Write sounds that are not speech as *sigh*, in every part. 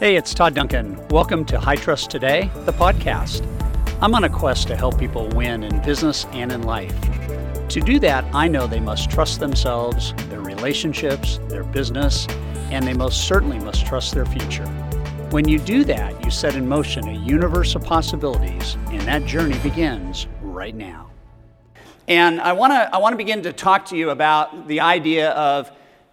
Hey, it's Todd Duncan. Welcome to High Trust Today, the podcast. I'm on a quest to help people win in business and in life. To do that, I know they must trust themselves, their relationships, their business, and they most certainly must trust their future. When you do that, you set in motion a universe of possibilities, and that journey begins right now. And I want to I want to begin to talk to you about the idea of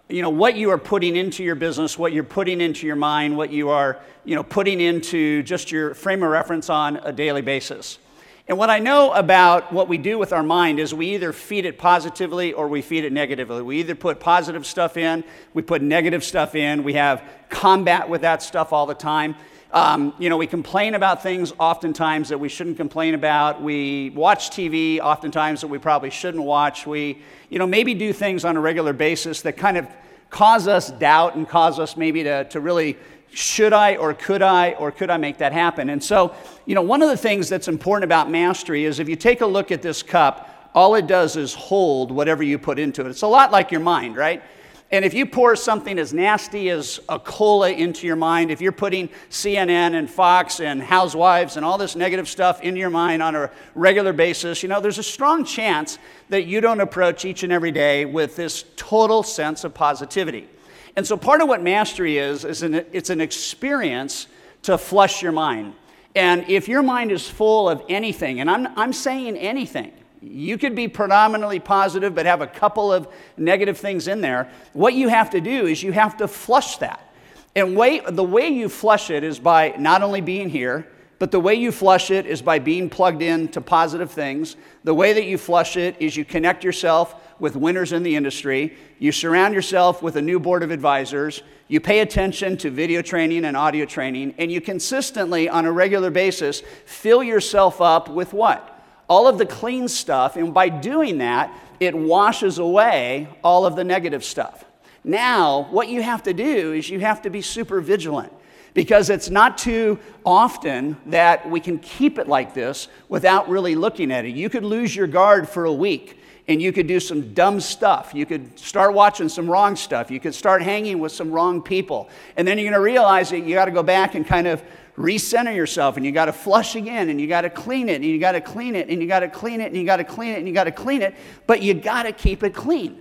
you know what you are putting into your business what you're putting into your mind what you are you know putting into just your frame of reference on a daily basis. And what i know about what we do with our mind is we either feed it positively or we feed it negatively. We either put positive stuff in we put negative stuff in we have combat with that stuff all the time um, you know, we complain about things oftentimes that we shouldn't complain about. We watch TV oftentimes that we probably shouldn't watch. We, you know, maybe do things on a regular basis that kind of cause us doubt and cause us maybe to, to really should I or could I or could I make that happen? And so, you know, one of the things that's important about mastery is if you take a look at this cup, all it does is hold whatever you put into it. It's a lot like your mind, right? And if you pour something as nasty as a cola into your mind, if you're putting CNN and Fox and Housewives and all this negative stuff into your mind on a regular basis, you know, there's a strong chance that you don't approach each and every day with this total sense of positivity. And so part of what mastery is, is an, it's an experience to flush your mind. And if your mind is full of anything, and I'm, I'm saying anything, you could be predominantly positive, but have a couple of negative things in there. What you have to do is you have to flush that. And way, the way you flush it is by not only being here, but the way you flush it is by being plugged in to positive things. The way that you flush it is you connect yourself with winners in the industry. You surround yourself with a new board of advisors. You pay attention to video training and audio training. And you consistently, on a regular basis, fill yourself up with what? All of the clean stuff, and by doing that, it washes away all of the negative stuff. Now, what you have to do is you have to be super vigilant because it's not too often that we can keep it like this without really looking at it. You could lose your guard for a week and you could do some dumb stuff. You could start watching some wrong stuff. You could start hanging with some wrong people. And then you're going to realize that you got to go back and kind of recenter yourself and you got to flush again and you got to clean it and you got to clean it and you got to clean it and you got to clean it and you got to clean it, but you got to keep it clean.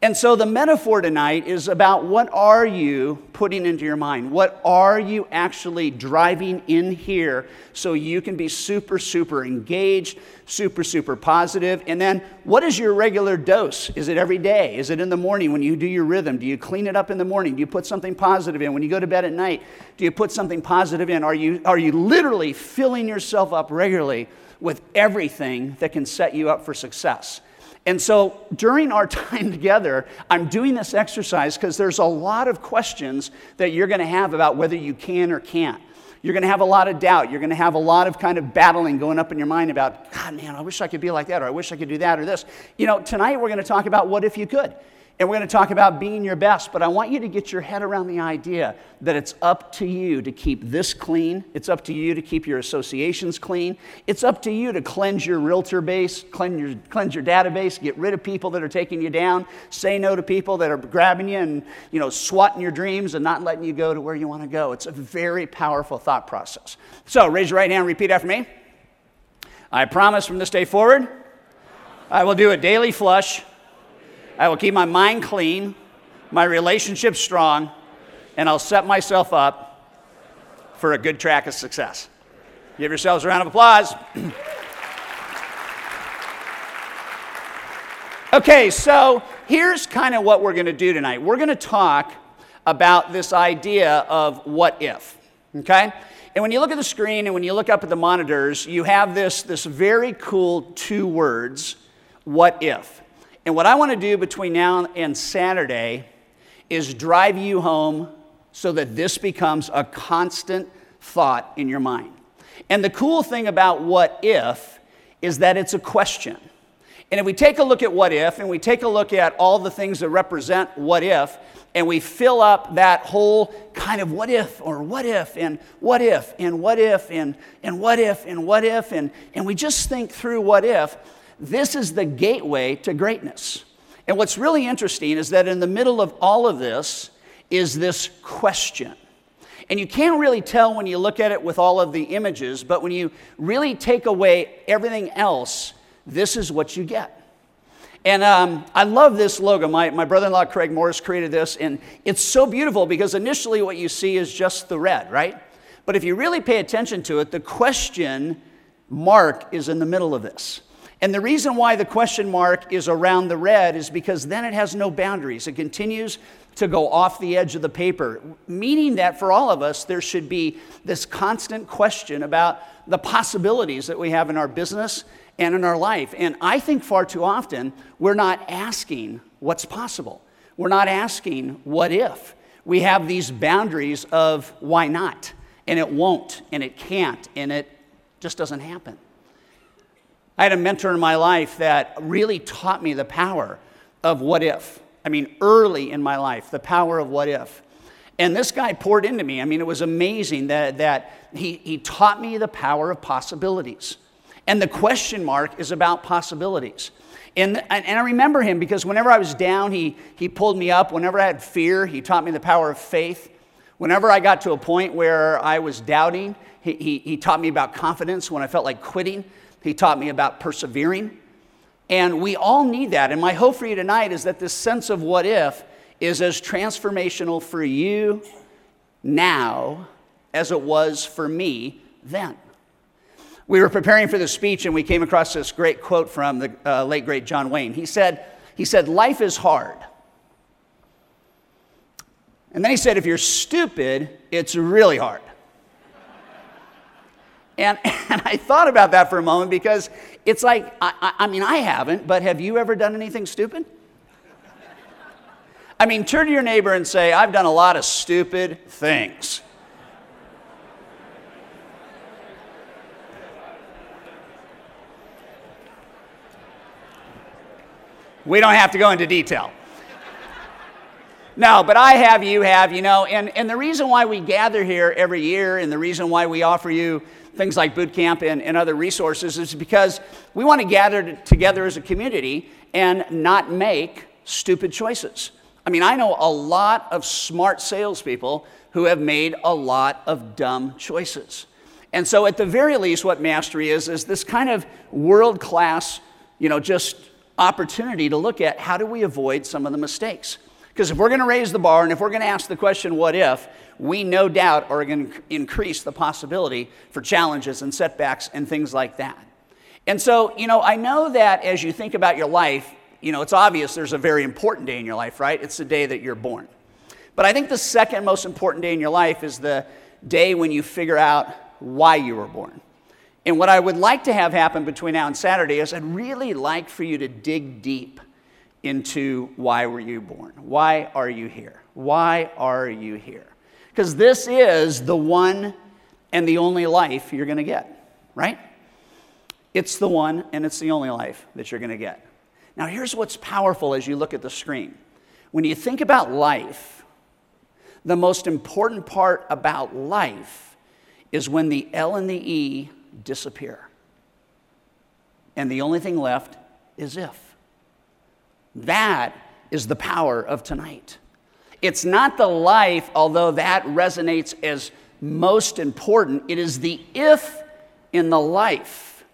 And so the metaphor tonight is about what are you putting into your mind? What are you actually driving in here so you can be super, super engaged, super, super positive? And then what is your regular dose? Is it every day? Is it in the morning when you do your rhythm? Do you clean it up in the morning? Do you put something positive in? When you go to bed at night, do you put something positive in? Are you, are you literally filling yourself up regularly with everything that can set you up for success? And so during our *laughs* time together, I'm doing this exercise because there's a lot of questions that you're going to have about whether you can or can't. You're going to have a lot of doubt. You're going to have a lot of kind of battling going up in your mind about, God, man, I wish I could be like that, or I wish I could do that, or this. You know, tonight we're going to talk about what if you could. And we're going to talk about being your best, but I want you to get your head around the idea that it's up to you to keep this clean. It's up to you to keep your associations clean. It's up to you to cleanse your realtor base, cleanse your, cleanse your database, get rid of people that are taking you down, say no to people that are grabbing you and, you know, swatting your dreams and not letting you go to where you want to go. It's a very powerful thought process. So raise your right hand, repeat after me. I promise from this day forward, I will do a daily flush I will keep my mind clean, my relationship strong, and I'll set myself up for a good track of success. Give yourselves a round of applause. *clears throat* okay, so here's kind of what we're going to do tonight. We're going to talk about this idea of what if, okay? And when you look at the screen and when you look up at the monitors, you have this, this very cool two words, what if. And what I want to do between now and Saturday is drive you home so that this becomes a constant thought in your mind. And the cool thing about what if is that it's a question. And if we take a look at what if, and we take a look at all the things that represent what if, and we fill up that whole kind of what if, or what if, and what if, and what if, and, and what if, and what if, and, and we just think through what if, this is the gateway to greatness. And what's really interesting is that in the middle of all of this is this question. And you can't really tell when you look at it with all of the images, but when you really take away everything else, this is what you get. And um, I love this logo. My, my brother in law, Craig Morris, created this, and it's so beautiful because initially what you see is just the red, right? But if you really pay attention to it, the question mark is in the middle of this. And the reason why the question mark is around the red is because then it has no boundaries. It continues to go off the edge of the paper, meaning that for all of us, there should be this constant question about the possibilities that we have in our business and in our life. And I think far too often, we're not asking what's possible. We're not asking what if. We have these boundaries of why not, and it won't, and it can't, and it just doesn't happen. I had a mentor in my life that really taught me the power of what if. I mean, early in my life, the power of what if. And this guy poured into me. I mean, it was amazing that, that he, he taught me the power of possibilities. And the question mark is about possibilities. And, and I remember him because whenever I was down, he, he pulled me up. Whenever I had fear, he taught me the power of faith. Whenever I got to a point where I was doubting, he, he, he taught me about confidence. When I felt like quitting, he taught me about persevering. And we all need that. And my hope for you tonight is that this sense of what if is as transformational for you now as it was for me then. We were preparing for this speech and we came across this great quote from the uh, late great John Wayne. He said, he said, Life is hard. And then he said, If you're stupid, it's really hard. And, *laughs* and I thought about that for a moment because it's like, I, I mean, I haven't, but have you ever done anything stupid? I mean, turn to your neighbor and say, I've done a lot of stupid things. We don't have to go into detail. No, but I have, you have, you know, and, and the reason why we gather here every year and the reason why we offer you things like boot camp and, and other resources is because we want to gather together as a community and not make stupid choices. I mean, I know a lot of smart salespeople who have made a lot of dumb choices. And so, at the very least, what mastery is, is this kind of world class, you know, just opportunity to look at how do we avoid some of the mistakes. Because if we're going to raise the bar and if we're going to ask the question, what if, we no doubt are going to increase the possibility for challenges and setbacks and things like that. And so, you know, I know that as you think about your life, you know, it's obvious there's a very important day in your life, right? It's the day that you're born. But I think the second most important day in your life is the day when you figure out why you were born. And what I would like to have happen between now and Saturday is I'd really like for you to dig deep into why were you born? Why are you here? Why are you here? Because this is the one and the only life you're going to get, right? It's the one and it's the only life that you're going to get. Now, here's what's powerful as you look at the screen. When you think about life, the most important part about life is when the L and the E disappear. And the only thing left is if. That is the power of tonight. It's not the life, although that resonates as most important. It is the if in the life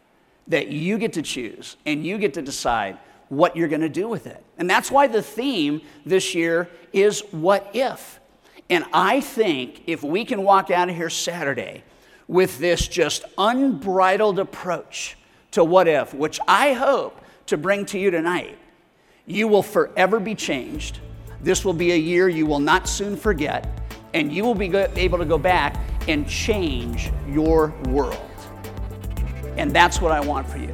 that you get to choose and you get to decide what you're going to do with it. And that's why the theme this year is what if. And I think if we can walk out of here Saturday with this just unbridled approach to what if, which I hope to bring to you tonight, you will forever be changed. This will be a year you will not soon forget, and you will be able to go back and change your world. And that's what I want for you.